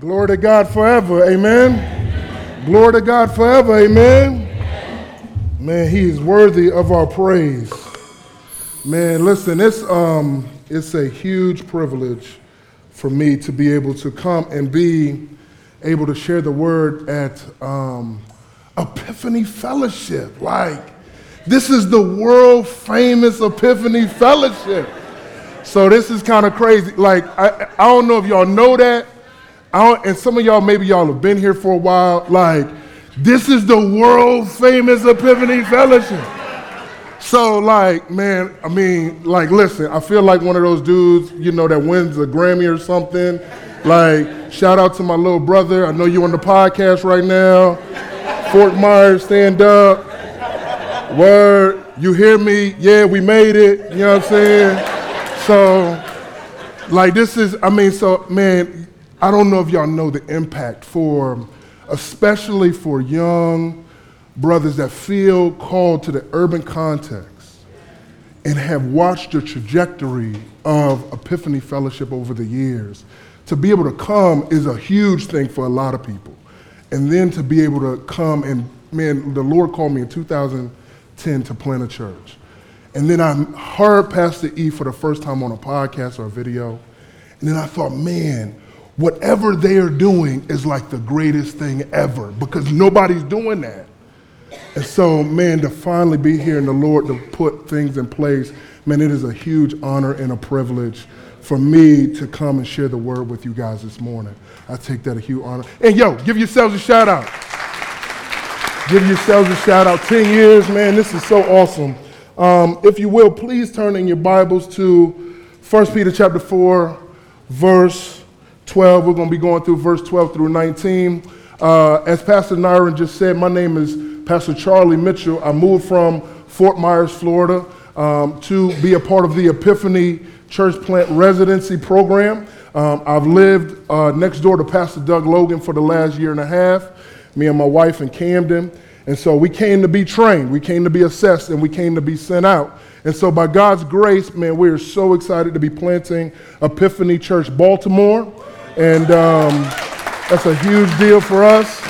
Glory to God forever. Amen. Glory to God forever. Amen. Man, he is worthy of our praise. Man, listen, it's um it's a huge privilege for me to be able to come and be able to share the word at um, Epiphany Fellowship. Like, this is the world famous Epiphany Fellowship. So this is kind of crazy. Like, I, I don't know if y'all know that. And some of y'all, maybe y'all have been here for a while. Like, this is the world famous Epiphany Fellowship. So, like, man, I mean, like, listen, I feel like one of those dudes, you know, that wins a Grammy or something. Like, shout out to my little brother. I know you on the podcast right now. Fort Myers, stand up. Word, you hear me? Yeah, we made it. You know what I'm saying? So, like, this is, I mean, so, man, I don't know if y'all know the impact for, especially for young brothers that feel called to the urban context and have watched the trajectory of Epiphany Fellowship over the years. To be able to come is a huge thing for a lot of people. And then to be able to come and, man, the Lord called me in 2010 to plant a church. And then I heard Pastor E for the first time on a podcast or a video. And then I thought, man, whatever they are doing is like the greatest thing ever because nobody's doing that. And so, man, to finally be here and the Lord to put things in place, man, it is a huge honor and a privilege for me to come and share the word with you guys this morning. I take that a huge honor. And yo, give yourselves a shout out. Give yourselves a shout out. 10 years, man, this is so awesome. Um, if you will, please turn in your Bibles to 1 Peter chapter 4, verse 12. We're going to be going through verse 12 through 19. Uh, as Pastor Nyron just said, my name is Pastor Charlie Mitchell. I moved from Fort Myers, Florida, um, to be a part of the Epiphany Church Plant Residency Program. Um, I've lived uh, next door to Pastor Doug Logan for the last year and a half, me and my wife in Camden. And so we came to be trained, we came to be assessed, and we came to be sent out. And so, by God's grace, man, we are so excited to be planting Epiphany Church Baltimore. And um, that's a huge deal for us.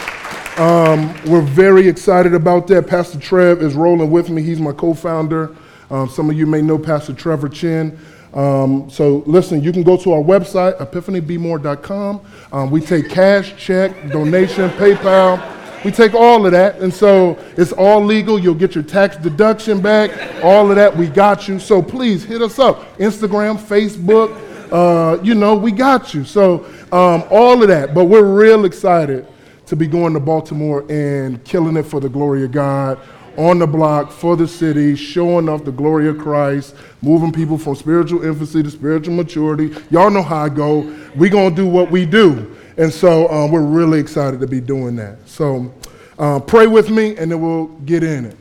Um, we're very excited about that. Pastor Trev is rolling with me. He's my co founder. Um, some of you may know Pastor Trevor Chin. Um, so listen, you can go to our website, epiphanyBmore.com. Um, we take cash, check, donation, PayPal. We take all of that. And so it's all legal. You'll get your tax deduction back, all of that. We got you. So please hit us up. Instagram, Facebook, uh, you know, we got you. So um, all of that. But we're real excited to be going to Baltimore and killing it for the glory of God on the block for the city, showing off the glory of Christ, moving people from spiritual infancy to spiritual maturity. Y'all know how I go. We're going to do what we do. And so um, we're really excited to be doing that. So uh, pray with me and then we'll get in it.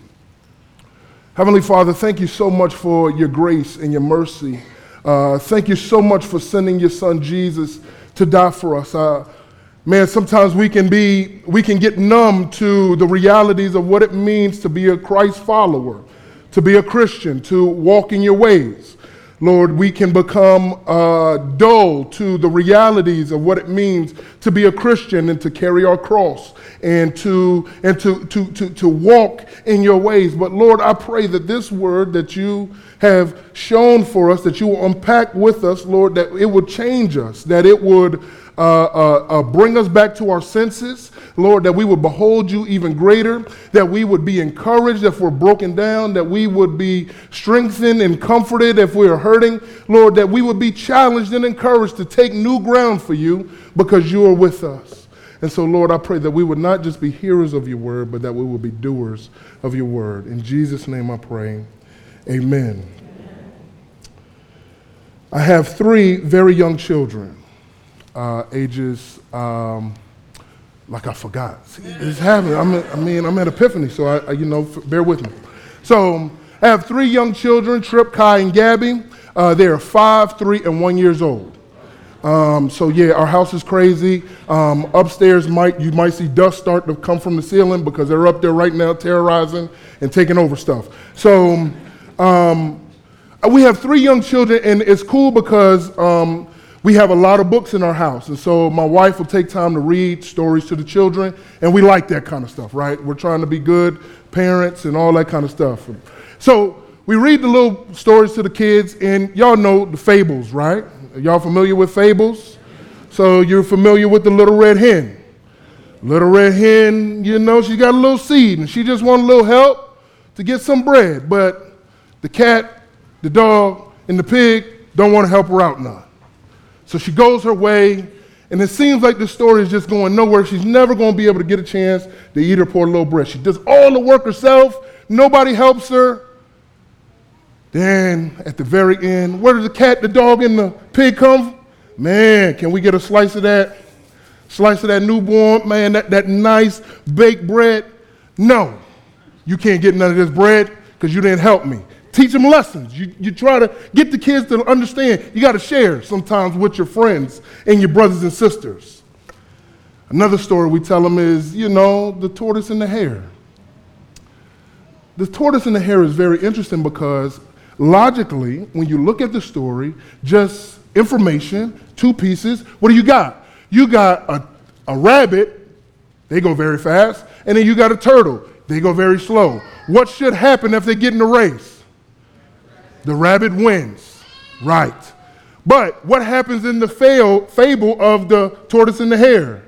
Heavenly Father, thank you so much for your grace and your mercy. Uh, thank you so much for sending your son Jesus to die for us. Uh, man, sometimes we can be, we can get numb to the realities of what it means to be a Christ follower, to be a Christian, to walk in your ways. Lord, we can become uh, dull to the realities of what it means to be a Christian and to carry our cross and to and to, to, to, to walk in your ways. But Lord, I pray that this word that you have shown for us, that you will unpack with us, Lord, that it would change us, that it would uh, uh, uh, bring us back to our senses, Lord, that we would behold you even greater, that we would be encouraged if we're broken down, that we would be strengthened and comforted if we are hurting, Lord, that we would be challenged and encouraged to take new ground for you because you are with us. And so, Lord, I pray that we would not just be hearers of your word, but that we would be doers of your word. In Jesus' name I pray. Amen. I have three very young children uh, ages, um, like I forgot. See, it's happening. I'm mean, I'm at Epiphany, so I, I, you know, bear with me. So I have three young children, Trip, Kai, and Gabby. Uh, they are five, three, and one years old. Um, so yeah, our house is crazy. Um, upstairs, might you might see dust start to come from the ceiling because they're up there right now terrorizing and taking over stuff. So um, we have three young children, and it's cool because um, we have a lot of books in our house. And so my wife will take time to read stories to the children. And we like that kind of stuff, right? We're trying to be good parents and all that kind of stuff. So we read the little stories to the kids. And y'all know the fables, right? Y'all familiar with fables? So you're familiar with the little red hen. Little red hen, you know, she got a little seed and she just want a little help to get some bread. But the cat, the dog, and the pig don't want to help her out none. So she goes her way, and it seems like the story is just going nowhere. She's never going to be able to get a chance to eat her poor little bread. She does all the work herself, nobody helps her. Then at the very end, where does the cat, the dog, and the pig come? Man, can we get a slice of that? Slice of that newborn, man, that, that nice baked bread? No, you can't get none of this bread because you didn't help me. Teach them lessons. You, you try to get the kids to understand. You got to share sometimes with your friends and your brothers and sisters. Another story we tell them is, you know, the tortoise and the hare. The tortoise and the hare is very interesting because logically, when you look at the story, just information, two pieces, what do you got? You got a, a rabbit, they go very fast, and then you got a turtle, they go very slow. What should happen if they get in a race? The rabbit wins. Right. But what happens in the fable of the tortoise and the hare?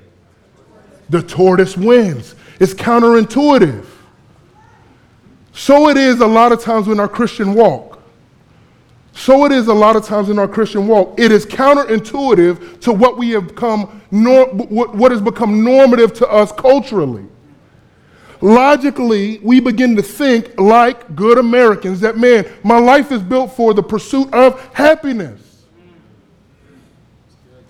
The tortoise wins. It's counterintuitive. So it is a lot of times in our Christian walk. So it is a lot of times in our Christian walk. It is counterintuitive to what we have nor- what has become normative to us culturally. Logically, we begin to think like good Americans that, man, my life is built for the pursuit of happiness.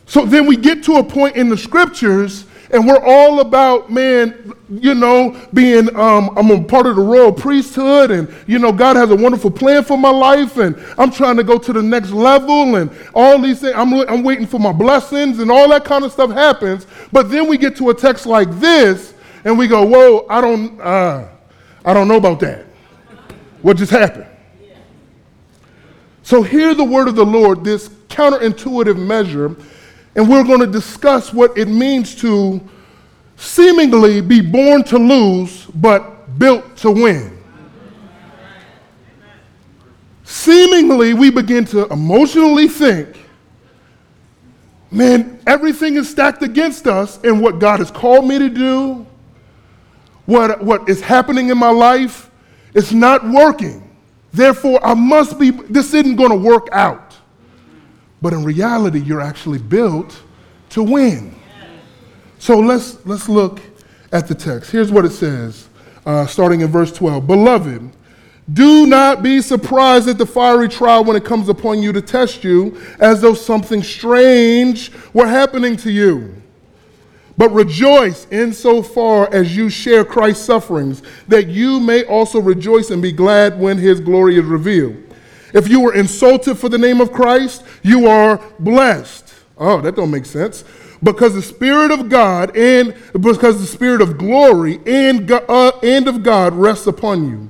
So then we get to a point in the scriptures and we're all about, man, you know, being, um, I'm a part of the royal priesthood, and, you know, God has a wonderful plan for my life, and I'm trying to go to the next level, and all these things. I'm, I'm waiting for my blessings, and all that kind of stuff happens. But then we get to a text like this, and we go, whoa, I don't, uh, I don't know about that. What just happened? So hear the word of the Lord, this counterintuitive measure and we're going to discuss what it means to seemingly be born to lose, but built to win. Seemingly, we begin to emotionally think, man, everything is stacked against us, and what God has called me to do, what, what is happening in my life, it's not working. Therefore, I must be, this isn't going to work out. But in reality, you're actually built to win. So let's, let's look at the text. Here's what it says, uh, starting in verse 12 Beloved, do not be surprised at the fiery trial when it comes upon you to test you, as though something strange were happening to you. But rejoice insofar as you share Christ's sufferings, that you may also rejoice and be glad when his glory is revealed. If you were insulted for the name of Christ, you are blessed. Oh, that don't make sense. Because the Spirit of God and because the Spirit of glory and, uh, and of God rests upon you.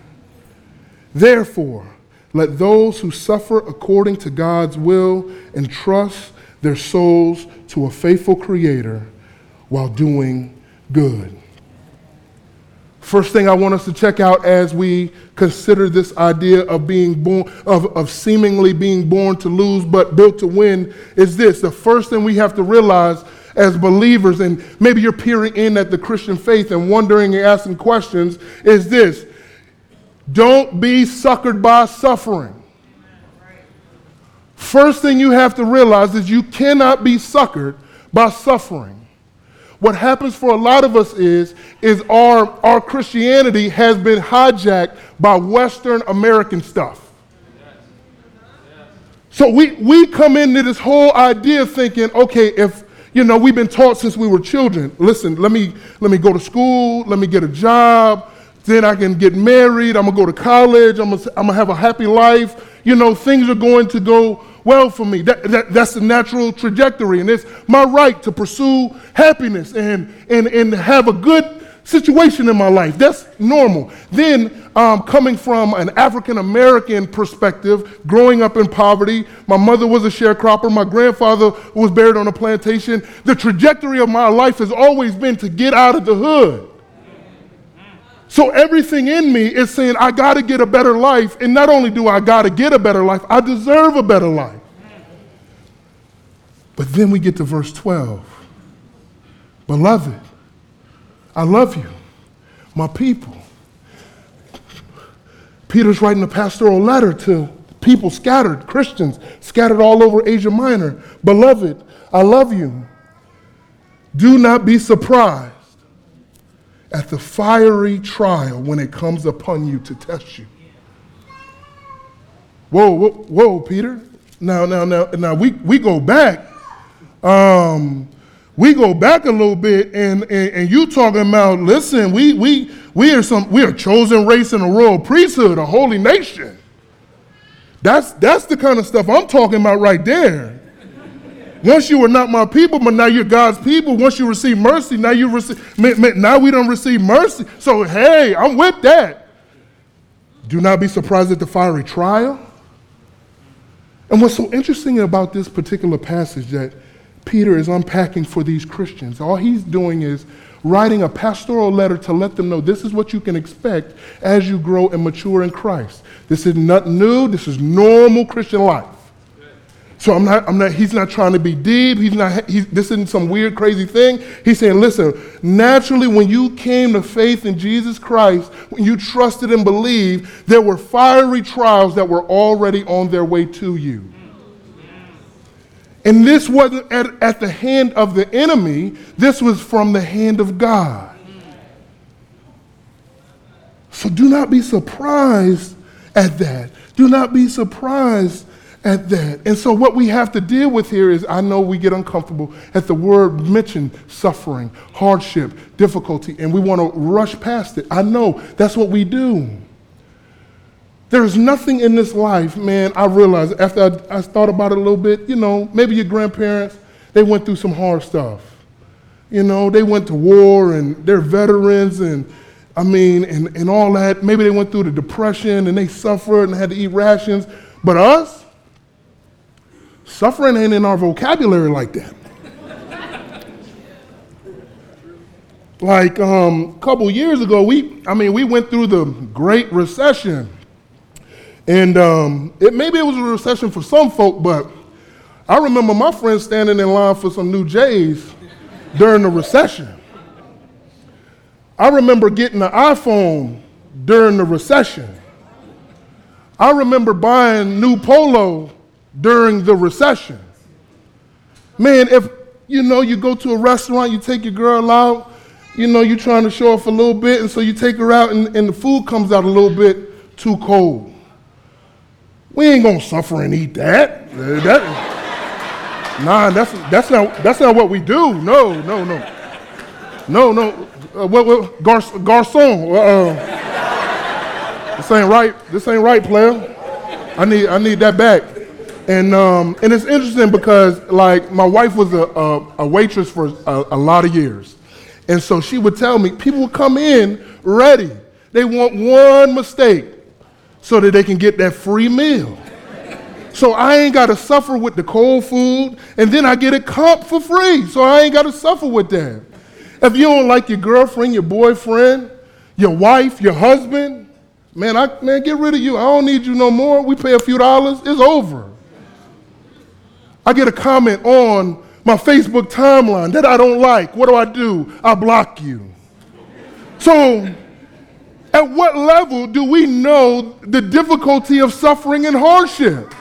Therefore, let those who suffer according to God's will entrust their souls to a faithful Creator while doing good. First thing I want us to check out as we consider this idea of being born, of, of seemingly being born to lose but built to win is this. The first thing we have to realize as believers, and maybe you're peering in at the Christian faith and wondering and asking questions, is this don't be suckered by suffering. First thing you have to realize is you cannot be suckered by suffering. What happens for a lot of us is, is our, our Christianity has been hijacked by Western American stuff. So we, we come into this whole idea thinking, okay, if, you know, we've been taught since we were children, listen, let me, let me go to school, let me get a job, then I can get married, I'm gonna go to college, I'm I'm gonna have a happy life. You know, things are going to go well for me. That, that, that's the natural trajectory, and it's my right to pursue happiness and, and, and have a good situation in my life. That's normal. Then, um, coming from an African American perspective, growing up in poverty, my mother was a sharecropper, my grandfather was buried on a plantation. The trajectory of my life has always been to get out of the hood. So everything in me is saying, I got to get a better life. And not only do I got to get a better life, I deserve a better life. But then we get to verse 12. Beloved, I love you, my people. Peter's writing a pastoral letter to people scattered, Christians scattered all over Asia Minor. Beloved, I love you. Do not be surprised at the fiery trial when it comes upon you to test you. Whoa, whoa, whoa, Peter. Now, now, now, now we, we go back. Um, we go back a little bit and, and, and you talking about, listen, we, we, we are some we are chosen race in a royal priesthood, a holy nation. That's that's the kind of stuff I'm talking about right there. Once you were not my people, but now you're God's people. Once you receive mercy, now you receive now we don't receive mercy. So hey, I'm with that. Do not be surprised at the fiery trial. And what's so interesting about this particular passage that Peter is unpacking for these Christians, all he's doing is writing a pastoral letter to let them know this is what you can expect as you grow and mature in Christ. This is not new, this is normal Christian life. So I'm not, I'm not, he's not trying to be deep. He's not, he's, this isn't some weird, crazy thing. He's saying, listen, naturally, when you came to faith in Jesus Christ, when you trusted and believed, there were fiery trials that were already on their way to you. And this wasn't at, at the hand of the enemy, this was from the hand of God. So do not be surprised at that. Do not be surprised at that. And so, what we have to deal with here is I know we get uncomfortable at the word mentioned suffering, hardship, difficulty, and we want to rush past it. I know that's what we do. There's nothing in this life, man, I realized after I, I thought about it a little bit, you know, maybe your grandparents, they went through some hard stuff. You know, they went to war and they're veterans and I mean, and, and all that. Maybe they went through the depression and they suffered and had to eat rations. But us, Suffering ain't in our vocabulary like that. like um, a couple years ago, we, I mean, we went through the Great Recession. And um, it, maybe it was a recession for some folk, but I remember my friends standing in line for some new J's during the recession. I remember getting an iPhone during the recession. I remember buying new polo during the recession. Man, if you know you go to a restaurant, you take your girl out, you know you're trying to show off a little bit, and so you take her out, and, and the food comes out a little bit too cold. We ain't gonna suffer and eat that. that nah, that's that's not that's not what we do. No, no, no, no, no. Uh, what, what gar, garçon? Uh, this ain't right. This ain't right, player. I need I need that back. And, um, and it's interesting because, like, my wife was a, a, a waitress for a, a, lot of years. And so she would tell me, people would come in ready. They want one mistake so that they can get that free meal. So I ain't got to suffer with the cold food, and then I get it comp for free. So I ain't got to suffer with that. If you don't like your girlfriend, your boyfriend, your wife, your husband, man, I, man, get rid of you. I don't need you no more. We pay a few dollars, it's over. I get a comment on my Facebook timeline that I don't like. What do I do? I block you. So, at what level do we know the difficulty of suffering and hardship?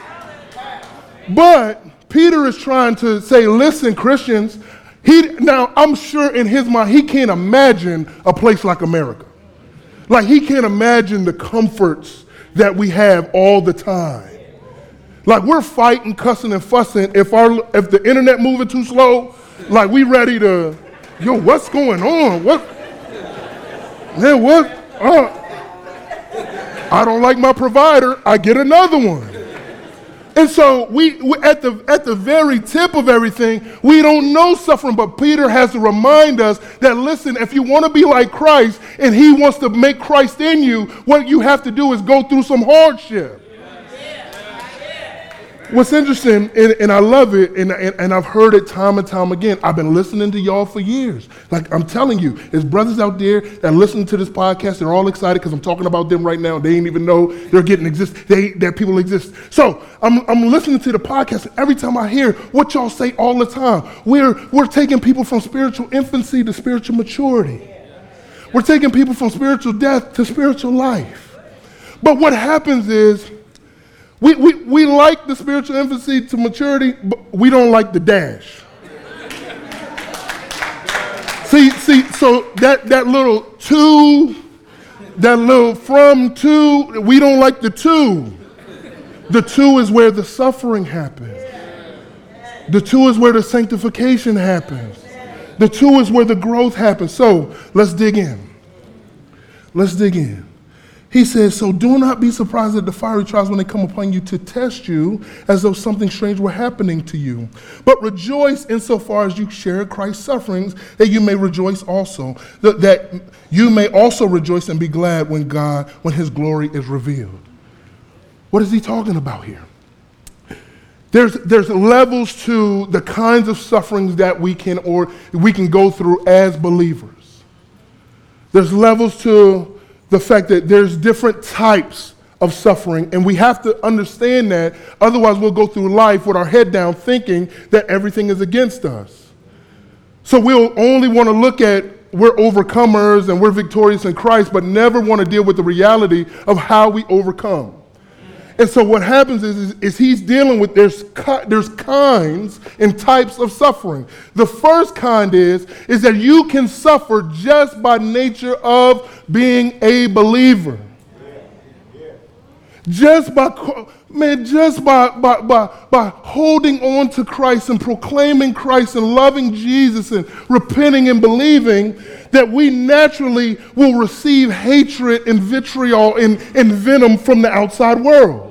But Peter is trying to say, listen, Christians, he now I'm sure in his mind he can't imagine a place like America. Like he can't imagine the comforts that we have all the time. Like we're fighting, cussing, and fussing. If our if the internet moving too slow, like we ready to, yo, what's going on? What? Man, what? Uh, I don't like my provider. I get another one. And so we, we, at the at the very tip of everything, we don't know suffering, but Peter has to remind us that listen, if you want to be like Christ and he wants to make Christ in you, what you have to do is go through some hardship. What's interesting, and, and I love it, and, and, and, I've heard it time and time again. I've been listening to y'all for years. Like I'm telling you, there's brothers out there that listen to this podcast. They're all excited because I'm talking about them right now. They ain't even know they're getting exist. They that people exist. So I'm, I'm listening to the podcast. And every time I hear what y'all say all the time, we're we're taking people from spiritual infancy to spiritual maturity. We're taking people from spiritual death to spiritual life. But what happens is we, we, we like the spiritual infancy to maturity, but we don't like the dash. see, see, so that, that little two, that little from two, we don't like the two. The two is where the suffering happens. The two is where the sanctification happens. The two is where the growth happens. So let's dig in. Let's dig in. He says, So do not be surprised at the fiery trials when they come upon you to test you as though something strange were happening to you. But rejoice insofar as you share Christ's sufferings, that you may rejoice also, that, you may also rejoice and be glad when God, when his glory is revealed. What is he talking about here? There's, there's levels to the kinds of sufferings that we can or we can go through as believers. There's levels to the fact that there's different types of suffering, and we have to understand that. Otherwise, we'll go through life with our head down thinking that everything is against us. So we'll only want to look at we're overcomers and we're victorious in Christ, but never want to deal with the reality of how we overcome. And so what happens is, is, is, he's dealing with there's, there's kinds and types of suffering. The first kind is, is that you can suffer just by nature of being a believer. Just by man, just by, by, by, by holding on to Christ and proclaiming Christ and loving Jesus and repenting and believing that we naturally will receive hatred and vitriol and, and venom from the outside world.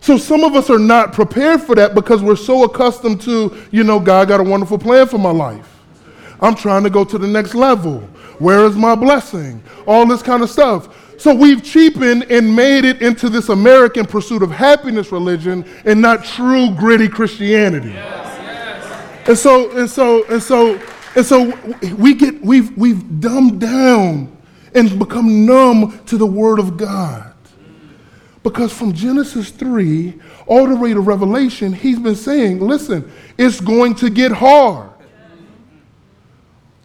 So some of us are not prepared for that because we're so accustomed to, you know, God got a wonderful plan for my life. I'm trying to go to the next level. Where is my blessing? All this kind of stuff. So we've cheapened and made it into this American pursuit of happiness religion and not true gritty Christianity. Yes, yes. And so and so and so and so we get we've we've dumbed down and become numb to the word of God. Because from Genesis 3 all the way to Revelation, he's been saying, listen, it's going to get hard.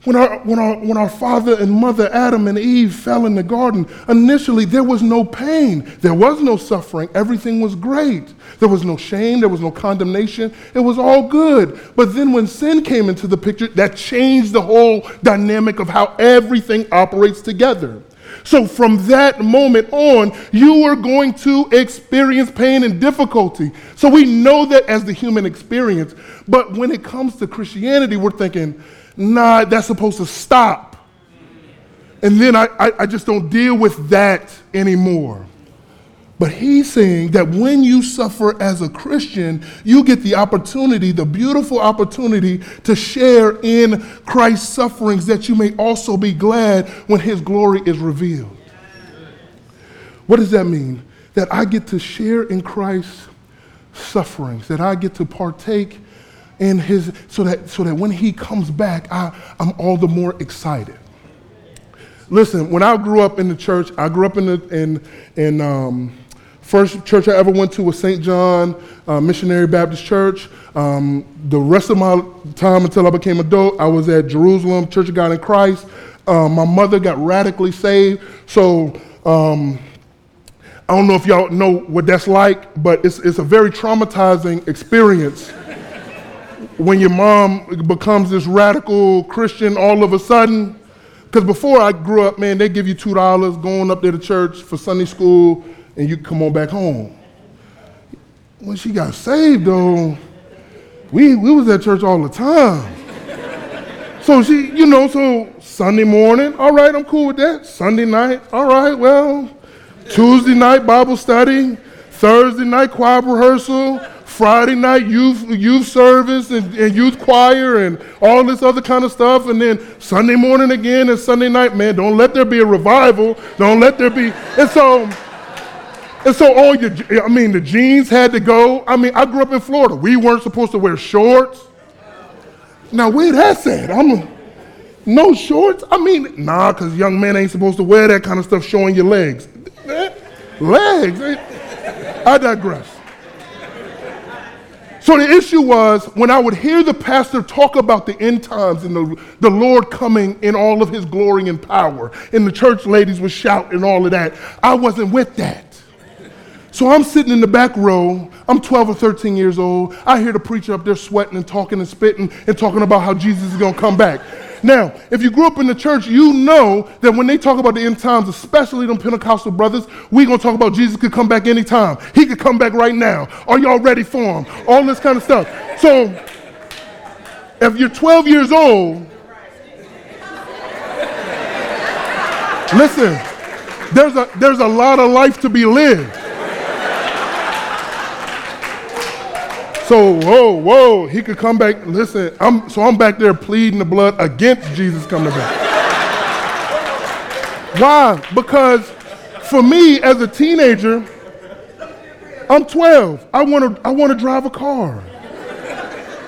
When our, when, our, when our father and mother, Adam and Eve, fell in the garden, initially there was no pain. There was no suffering. Everything was great. There was no shame. There was no condemnation. It was all good. But then when sin came into the picture, that changed the whole dynamic of how everything operates together. So from that moment on, you are going to experience pain and difficulty. So we know that as the human experience. But when it comes to Christianity, we're thinking, nah, that's supposed to stop. And then I, I, I just don't deal with that anymore. But he's saying that when you suffer as a Christian, you get the opportunity, the beautiful opportunity to share in Christ's sufferings, that you may also be glad when his glory is revealed. What does that mean? That I get to share in Christ's sufferings, that I get to partake in his, so that, so that when he comes back, I, I'm all the more excited. Listen, when I grew up in the church, I grew up in, the, in, in um, First church I ever went to was St. John uh, Missionary Baptist Church. Um, the rest of my time until I became adult, I was at Jerusalem Church of God in Christ. Uh, my mother got radically saved, so um, I don't know if y'all know what that's like, but it's, it's a very traumatizing experience when your mom becomes this radical Christian all of a sudden. Because before I grew up, man, they give you $2 going up there to church for Sunday school and you come on back home. when she got saved, though, we, we was at church all the time. so she, you know, so Sunday morning, all right, I'm cool with that. Sunday night, all right, well, Tuesday night Bible study, Thursday night choir rehearsal, Friday night youth youth service and, and, youth choir and all this other kind of stuff, and then Sunday morning again and Sunday night. Man, don't let there be a revival. Don't let there be. And so, and so all your, I mean, the jeans had to go. I mean, I grew up in Florida. We weren't supposed to wear shorts. Now where that at? I'm no shorts. I mean, nah, because young men ain't supposed to wear that kind of stuff showing your legs. Eh, legs. Eh. I digress. So the issue was when I would hear the pastor talk about the end times and the, the Lord coming in all of his glory and power, and the church ladies would shout and all of that, I wasn't with that. So I'm sitting in the back row. I'm 12 or 13 years old. I hear the preacher up there sweating and talking and spitting and talking about how Jesus is going to come back. Now, if you grew up in the church, you know that when they talk about the end times, especially them Pentecostal brothers, we gonna talk about Jesus could come back anytime. He could come back right now. Are y'all ready for him? All this kind of stuff. So, if you're 12 years old, listen, there's a, there's a lot of life to be lived. So, whoa, whoa, he could come back. Listen, I'm, so I'm back there pleading the blood against Jesus coming back. Why? Because for me as a teenager, I'm 12. I want to I want to drive a car.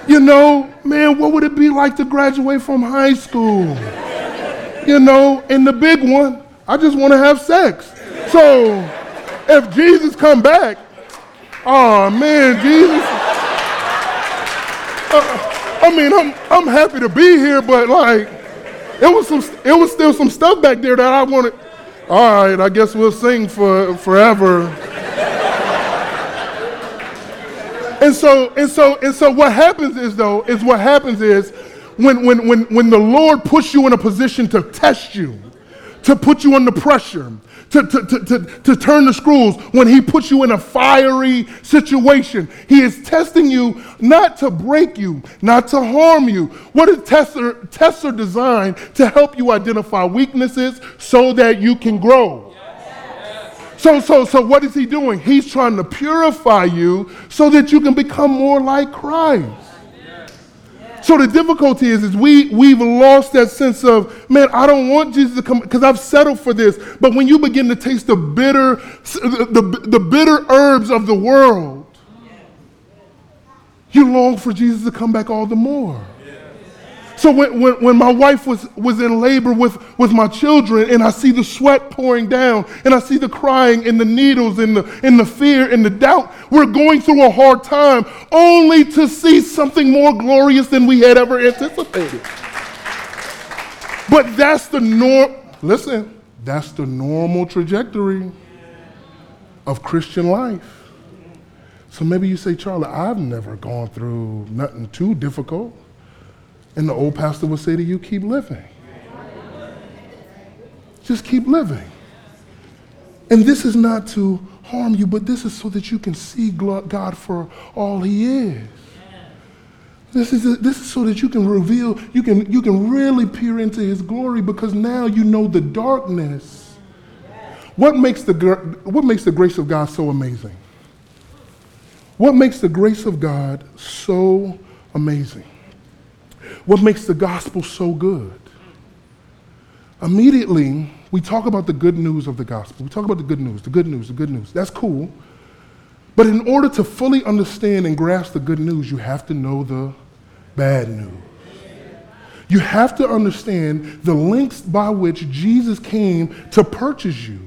You know, man, what would it be like to graduate from high school? You know, and the big one, I just want to have sex. So, if Jesus come back, oh man, Jesus uh, I mean, I'm, I'm happy to be here, but like, it was some, it was still some stuff back there that I wanted. All right, I guess we'll sing for forever. and so, and so, and so, what happens is though, is what happens is when, when, when, when the Lord puts you in a position to test you, to put you under pressure, to, to, to, to, turn the screws, when He puts you in a fiery situation. He is testing you not to break you, not to harm you. What is tester, tests are designed to help you identify weaknesses so that you can grow. So, so, so what is he doing? He's trying to purify you so that you can become more like Christ. So the difficulty is, is we, we've lost that sense of, man, I don't want Jesus to come because I've settled for this. But when you begin to taste the bitter, the, the, the bitter herbs of the world, you long for Jesus to come back all the more. So when, when, when, my wife was, was in labor with, with my children and I see the sweat pouring down and I see the crying and the needles and the, and the fear and the doubt, we're going through a hard time only to see something more glorious than we had ever anticipated. But that's the norm. Listen, that's the normal trajectory of Christian life. So maybe you say, Charlie, I've never gone through nothing too difficult. And the old pastor would say to you, keep living. Just keep living. And this is not to harm you, but this is so that you can see God for all He is. This is, a, this is so that you can reveal, you can, you can really peer into His glory because now you know the darkness. What makes, the, what makes the grace of God so amazing? What makes the grace of God so amazing? What makes the gospel so good? Immediately, we talk about the good news of the gospel. We talk about the good news, the good news, the good news. That's cool. But in order to fully understand and grasp the good news, you have to know the bad news. You have to understand the links by which Jesus came to purchase you.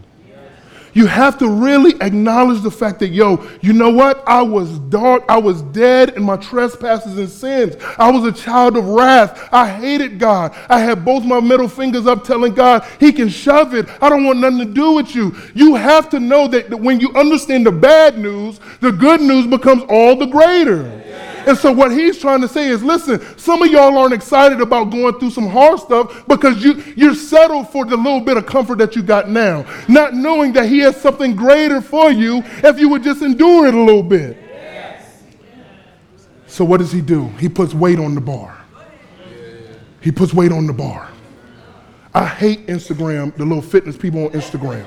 You have to really acknowledge the fact that, yo, you know what? I was dark. I was dead in my trespasses and sins. I was a child of wrath. I hated God. I had both my middle fingers up telling God, He can shove it. I don't want nothing to do with you. You have to know that when you understand the bad news, the good news becomes all the greater. And so what he's trying to say is, listen, some of y'all aren't excited about going through some hard stuff because you, you're settled for the little bit of comfort that you got now, not knowing that he has something greater for you if you would just endure it a little bit. So what does he do? He puts weight on the bar. He puts weight on the bar. I hate Instagram, the little fitness people on Instagram.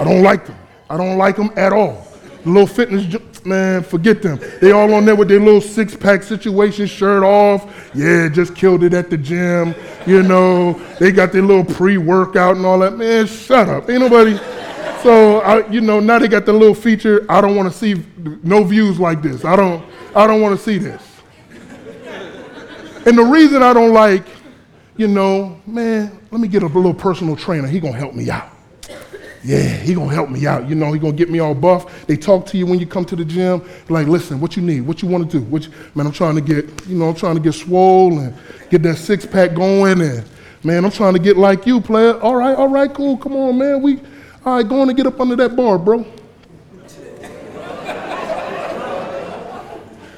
I don't like them. I don't like them at all. The little fitness, man, forget them. They all on there with their little six pack situation, shirt off. Yeah, just killed it at the gym. You know, they got their little pre workout and all that. Man, shut up. Ain't nobody. So, I, you know, now they got the little feature. I don't want to see no views like this. I don't, I don't want to see this. And the reason I don't like, you know, man, let me get a little personal trainer. He gonna help me out. Yeah, he gonna help me out. You know, he gonna get me all buff. They talk to you when you come to the gym. Like, listen, what you need? What you want to do? What you, man, I'm trying to get, you know, I'm trying to get swole and get that six pack going. And man, I'm trying to get like you, player. All right, all right, cool. Come on, man. We, all right, go on and get up under that bar, bro.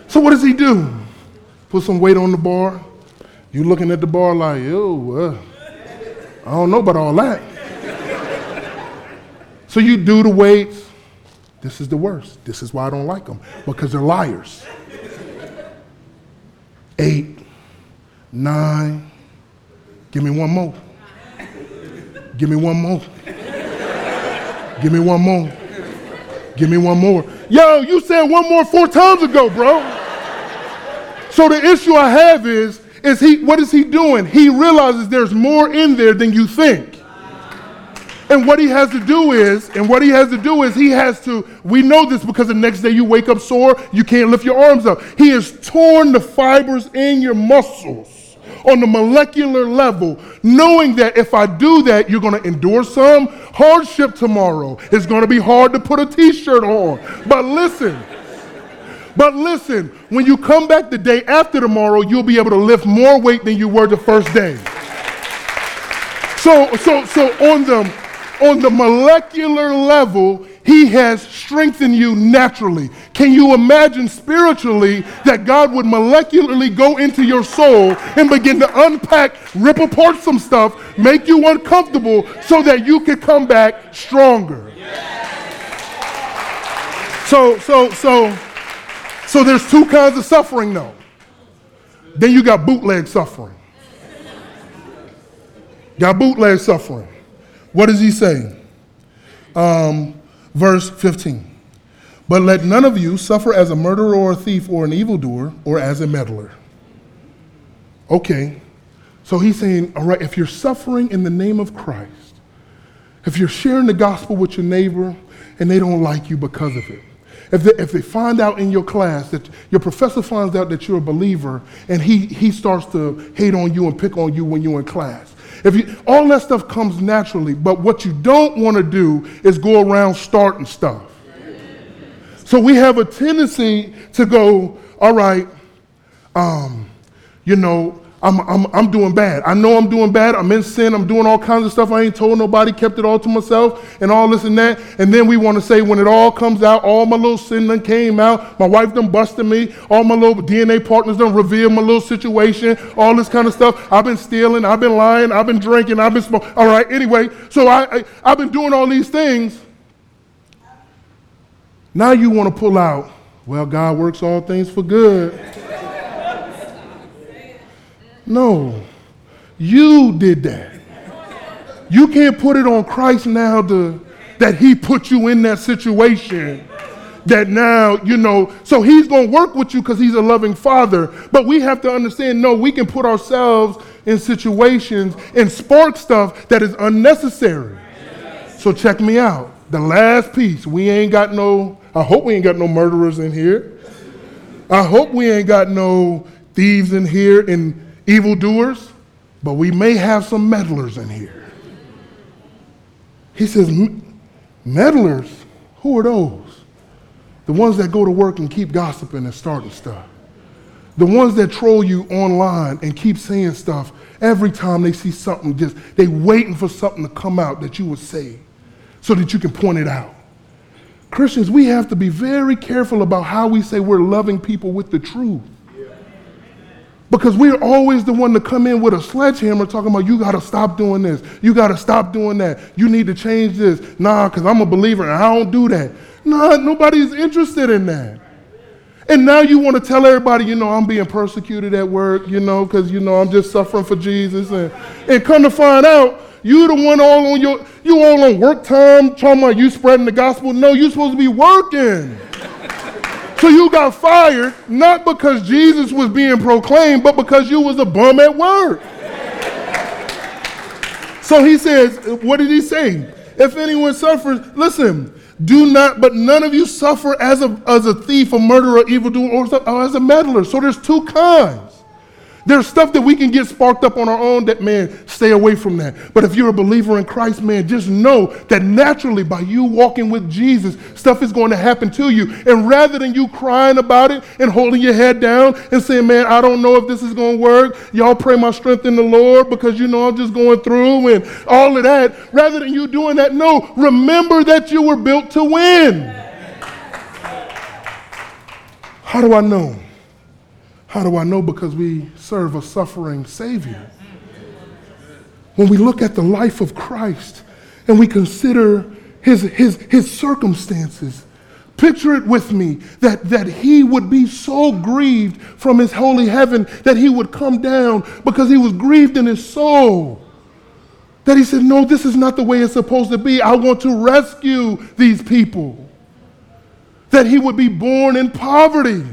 so what does he do? Put some weight on the bar. You looking at the bar like, yo, uh, I don't know about all that. So you do the weights. This is the worst. This is why I don't like them because they're liars. Eight, nine. Give me one more. Give me one more. Give me one more. Give me one more. Yo, you said one more four times ago, bro. So the issue I have is, is he what is he doing? He realizes there's more in there than you think. And what he has to do is, and what he has to do is, he has to, we know this because the next day you wake up sore, you can't lift your arms up. He has torn the fibers in your muscles on the molecular level, knowing that if I do that, you're going to endure some hardship tomorrow. It's going to be hard to put a t shirt on. But listen, but listen, when you come back the day after tomorrow, you'll be able to lift more weight than you were the first day. So, so, so on the on the molecular level, He has strengthened you naturally. Can you imagine spiritually that God would molecularly go into your soul and begin to unpack, rip apart some stuff, make you uncomfortable so that you could come back stronger? So, so, so, so there's two kinds of suffering though. Then you got bootleg suffering. Got bootleg suffering. What does he say? Um, verse 15. But let none of you suffer as a murderer or a thief or an evildoer or as a meddler. Okay, so he's saying, all right, if you're suffering in the name of Christ, if you're sharing the gospel with your neighbor and they don't like you because of it, if they, if they find out in your class that your professor finds out that you're a believer and he, he starts to hate on you and pick on you when you're in class, if you, all that stuff comes naturally, but what you don't want to do is go around starting stuff. So we have a tendency to go, all right, um, you know, I'm, I'm, I'm doing bad. I know I'm doing bad. I'm in sin. I'm doing all kinds of stuff. I ain't told nobody, kept it all to myself, and all this and that. And then we want to say, when it all comes out, all my little sin done came out. My wife done busted me. All my little DNA partners done revealed my little situation. All this kind of stuff. I've been stealing. I've been lying. I've been drinking. I've been smoking. All right. Anyway, so I, I I've been doing all these things. Now you want to pull out. Well, God works all things for good. No, you did that. You can't put it on Christ now to, that He put you in that situation. That now, you know, so He's going to work with you because He's a loving Father. But we have to understand no, we can put ourselves in situations and spark stuff that is unnecessary. So check me out. The last piece, we ain't got no, I hope we ain't got no murderers in here. I hope we ain't got no thieves in here and evildoers, but we may have some meddlers in here. He says, meddlers, who are those? The ones that go to work and keep gossiping and starting stuff. The ones that troll you online and keep saying stuff every time they see something, just they waiting for something to come out that you would say so that you can point it out. Christians, we have to be very careful about how we say we're loving people with the truth. Because we're always the one to come in with a sledgehammer talking about, you got to stop doing this. You got to stop doing that. You need to change this. Nah, because I'm a believer and I don't do that. Nah, nobody's interested in that. And now you want to tell everybody, you know, I'm being persecuted at work, you know, because, you know, I'm just suffering for Jesus. And, and come to find out, you the one all on your, you all on work time, talking about you spreading the gospel. No, you're supposed to be working. So you got fired, not because Jesus was being proclaimed, but because you was a bum at work. so he says, what did he say? If anyone suffers, listen, do not, but none of you suffer as a, as a thief, a murderer, evildoer, or, or as a meddler. So there's two kinds. There's stuff that we can get sparked up on our own that, man, stay away from that. But if you're a believer in Christ, man, just know that naturally by you walking with Jesus, stuff is going to happen to you. And rather than you crying about it and holding your head down and saying, man, I don't know if this is going to work, y'all pray my strength in the Lord because you know I'm just going through and all of that, rather than you doing that, no, remember that you were built to win. How do I know? How do I know? Because we serve a suffering Savior. When we look at the life of Christ and we consider his, his, his circumstances, picture it with me that, that he would be so grieved from his holy heaven that he would come down because he was grieved in his soul. That he said, No, this is not the way it's supposed to be. I want to rescue these people. That he would be born in poverty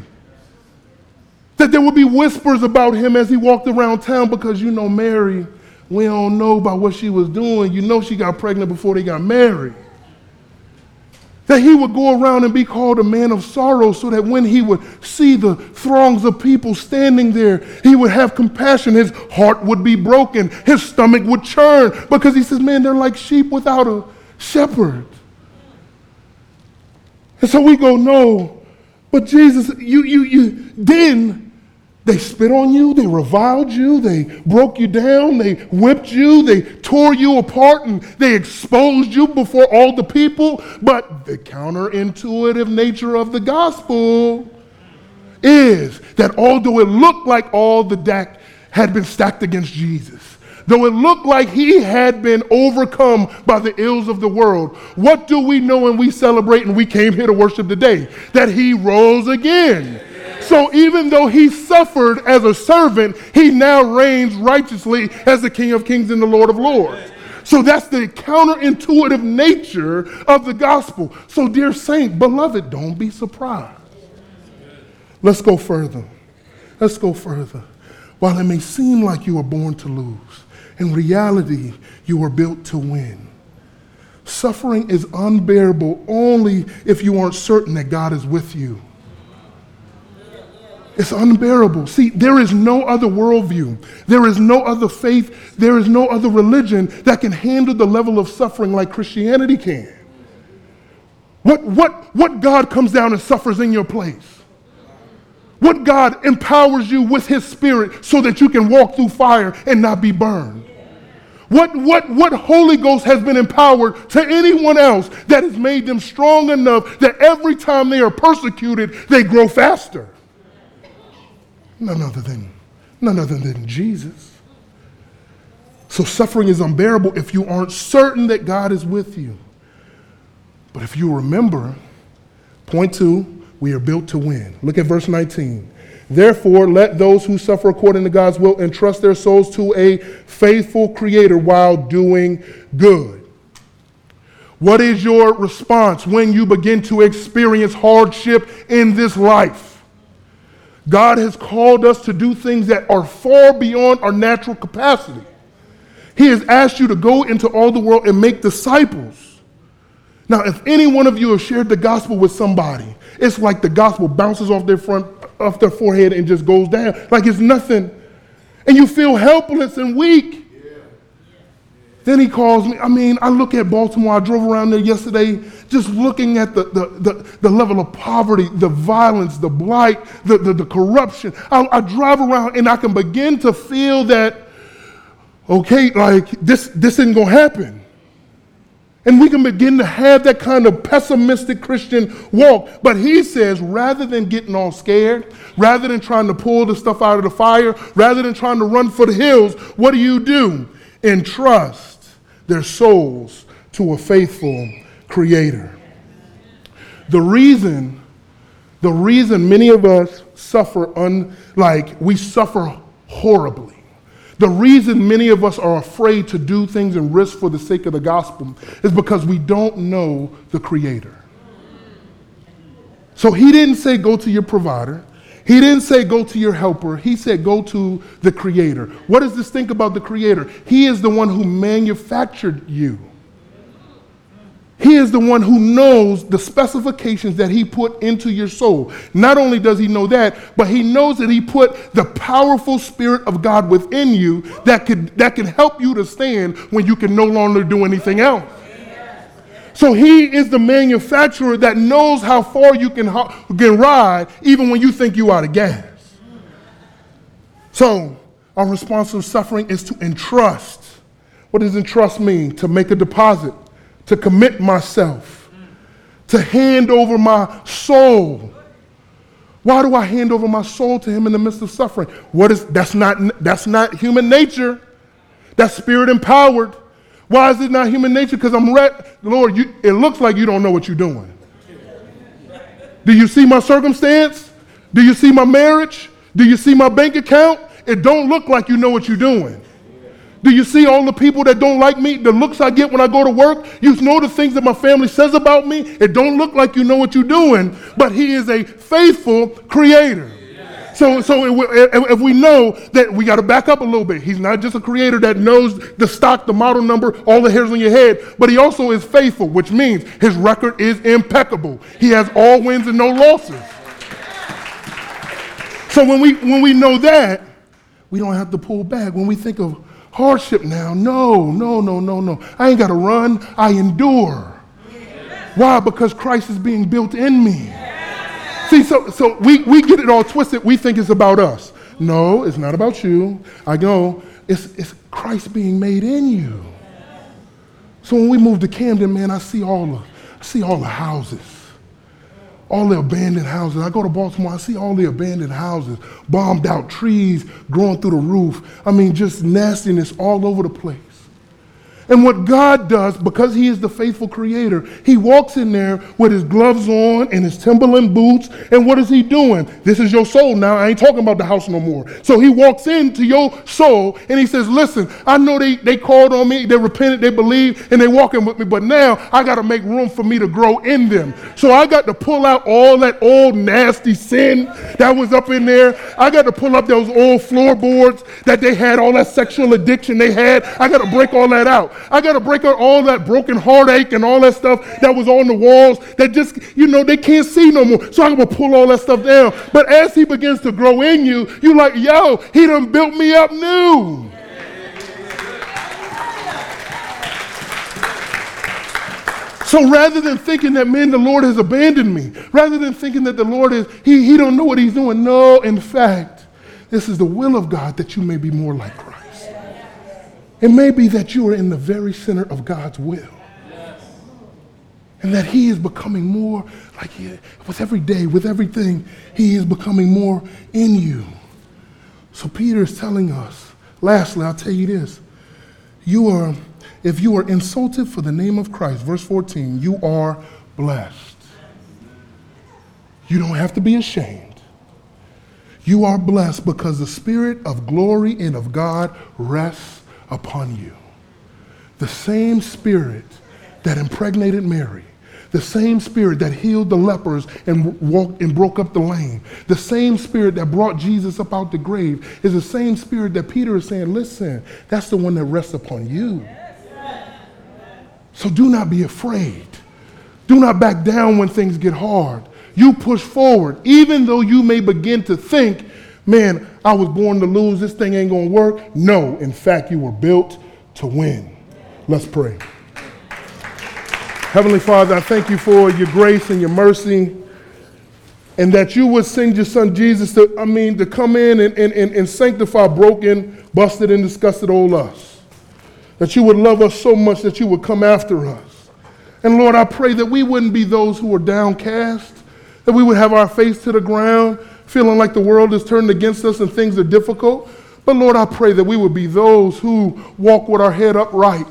that there would be whispers about him as he walked around town because you know Mary, we don't know about what she was doing. You know she got pregnant before they got married. That he would go around and be called a man of sorrow so that when he would see the throngs of people standing there, he would have compassion. His heart would be broken. His stomach would churn because he says, Man, they're like sheep without a shepherd. And so we go, No, but Jesus, you, you, you, then they spit on you, they reviled you, they broke you down, they whipped you, they tore you apart, and they exposed you before all the people. But the counterintuitive nature of the gospel is that although it looked like all the deck had been stacked against Jesus, though it looked like he had been overcome by the ills of the world, what do we know and we celebrate and we came here to worship today? That he rose again. So even though he suffered as a servant, he now reigns righteously as the King of Kings and the Lord of Lords. So that's the counterintuitive nature of the gospel. So, dear saint, beloved, don't be surprised. Let's go further. Let's go further. While it may seem like you were born to lose, in reality, you were built to win. Suffering is unbearable only if you aren't certain that God is with you. It's unbearable. See, there is no other worldview, there is no other faith, there is no other religion that can handle the level of suffering like Christianity can. What, what, what God comes down and suffers in your place? What God empowers you with His Spirit so that you can walk through fire and not be burned? What, what, what Holy Ghost has been empowered to anyone else that has made them strong enough that every time they are persecuted, they grow faster? None other than, none other than Jesus. So suffering is unbearable if you aren't certain that God is with you. But if you remember, point two, we are built to win. Look at verse 19. Therefore, let those who suffer according to God's will entrust their souls to a faithful Creator while doing good. What is your response when you begin to experience hardship in this life? God has called us to do things that are far beyond our natural capacity. He has asked you to go into all the world and make disciples. Now, if any one of you have shared the gospel with somebody, it's like the gospel bounces off their front, off their forehead and just goes down. Like it's nothing. And you feel helpless and weak. Then he calls me. I mean, I look at Baltimore. I drove around there yesterday just looking at the, the, the, the level of poverty, the violence, the blight, the, the, the corruption. I, I drive around and I can begin to feel that, okay, like this, this isn't going to happen. And we can begin to have that kind of pessimistic Christian walk. But he says, rather than getting all scared, rather than trying to pull the stuff out of the fire, rather than trying to run for the hills, what do you do? entrust their souls to a faithful creator. The reason The reason many of us suffer, un, like, we suffer horribly. The reason many of us are afraid to do things and risk for the sake of the gospel is because we don't know the Creator. So he didn't say go to your provider. He didn't say go to your helper. He said go to the Creator. What does this think about the Creator? He is the one who manufactured you. He is the one who knows the specifications that He put into your soul. Not only does He know that, but He knows that He put the powerful Spirit of God within you that, could, that can help you to stand when you can no longer do anything else. So He is the manufacturer that knows how far you can, can ride even when you think you out of gas. So, our response to suffering is to entrust. What does entrust mean? To make a deposit to commit myself, to hand over my soul. Why do I hand over my soul to him in the midst of suffering? What is that's not that's not human nature. That's spirit empowered. Why is it not human nature? Because I'm re- Lord, you, it looks like you don't know what you're doing. Do you see my circumstance? Do you see my marriage? Do you see my bank account? It don't look like you know what you're doing. Do you see all the people that don't like me, the looks I get when I go to work? You know the things that my family says about me? It don't look like you know what you're doing, but he is a faithful creator. So, so if we know that we got to back up a little bit, he's not just a creator that knows the stock, the model number, all the hairs on your head, but he also is faithful, which means his record is impeccable. He has all wins and no losses. So when we when we know that, we don't have to pull back. When we think of hardship now. No, no, no, no, no. I ain't got to run, I endure. Why? Because Christ is being built in me. See, so, so we, we get it all twisted. We think it's about us. No, it's not about you. I know it's, it's Christ being made in you. So when we move to Camden, man, I see all the, I see all the houses all the abandoned houses. I go to Baltimore, I see all the abandoned houses, bombed out trees growing through the roof. I mean, just nastiness all over the place. And what God does, because He is the faithful creator, He walks in there with His gloves on and His Timberland boots. And what is He doing? This is your soul now. I ain't talking about the house no more. So He walks into your soul and He says, Listen, I know they, they called on me, they repented, they believed, and they walking with me, but now I got to make room for me to grow in them. So I got to pull out all that old nasty sin that was up in there. I got to pull up those old floorboards that they had, all that sexual addiction they had. I got to break all that out. I got to break out all that broken heartache and all that stuff that was on the walls that just, you know, they can't see no more. So I'm going to pull all that stuff down. But as he begins to grow in you, you're like, yo, he done built me up new. So rather than thinking that, man, the Lord has abandoned me, rather than thinking that the Lord is, he, he don't know what he's doing. No, in fact, this is the will of God that you may be more like Christ. It may be that you are in the very center of God's will. And that He is becoming more like he, with every day, with everything, He is becoming more in you. So Peter is telling us, lastly, I'll tell you this. You are, if you are insulted for the name of Christ, verse 14, you are blessed. You don't have to be ashamed. You are blessed because the Spirit of glory and of God rests upon you. The same spirit that impregnated Mary, the same spirit that healed the lepers and walked and broke up the lame, the same spirit that brought Jesus up out the grave is the same spirit that Peter is saying, listen, that's the one that rests upon you. So do not be afraid. Do not back down when things get hard. You push forward, even though you may begin to think, man, I was born to lose, this thing ain't gonna work. No, in fact, you were built to win. Let's pray. Heavenly Father, I thank you for your grace and your mercy, and that you would send your son Jesus to, I mean, to come in and, and, and, and sanctify broken, busted, and disgusted old us. That you would love us so much that you would come after us. And Lord, I pray that we wouldn't be those who are downcast, that we would have our face to the ground, feeling like the world is turned against us and things are difficult. But Lord, I pray that we would be those who walk with our head upright,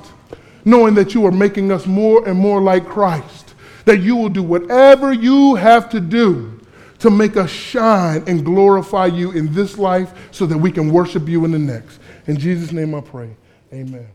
knowing that you are making us more and more like Christ, that you will do whatever you have to do to make us shine and glorify you in this life so that we can worship you in the next. In Jesus' name I pray. Amen.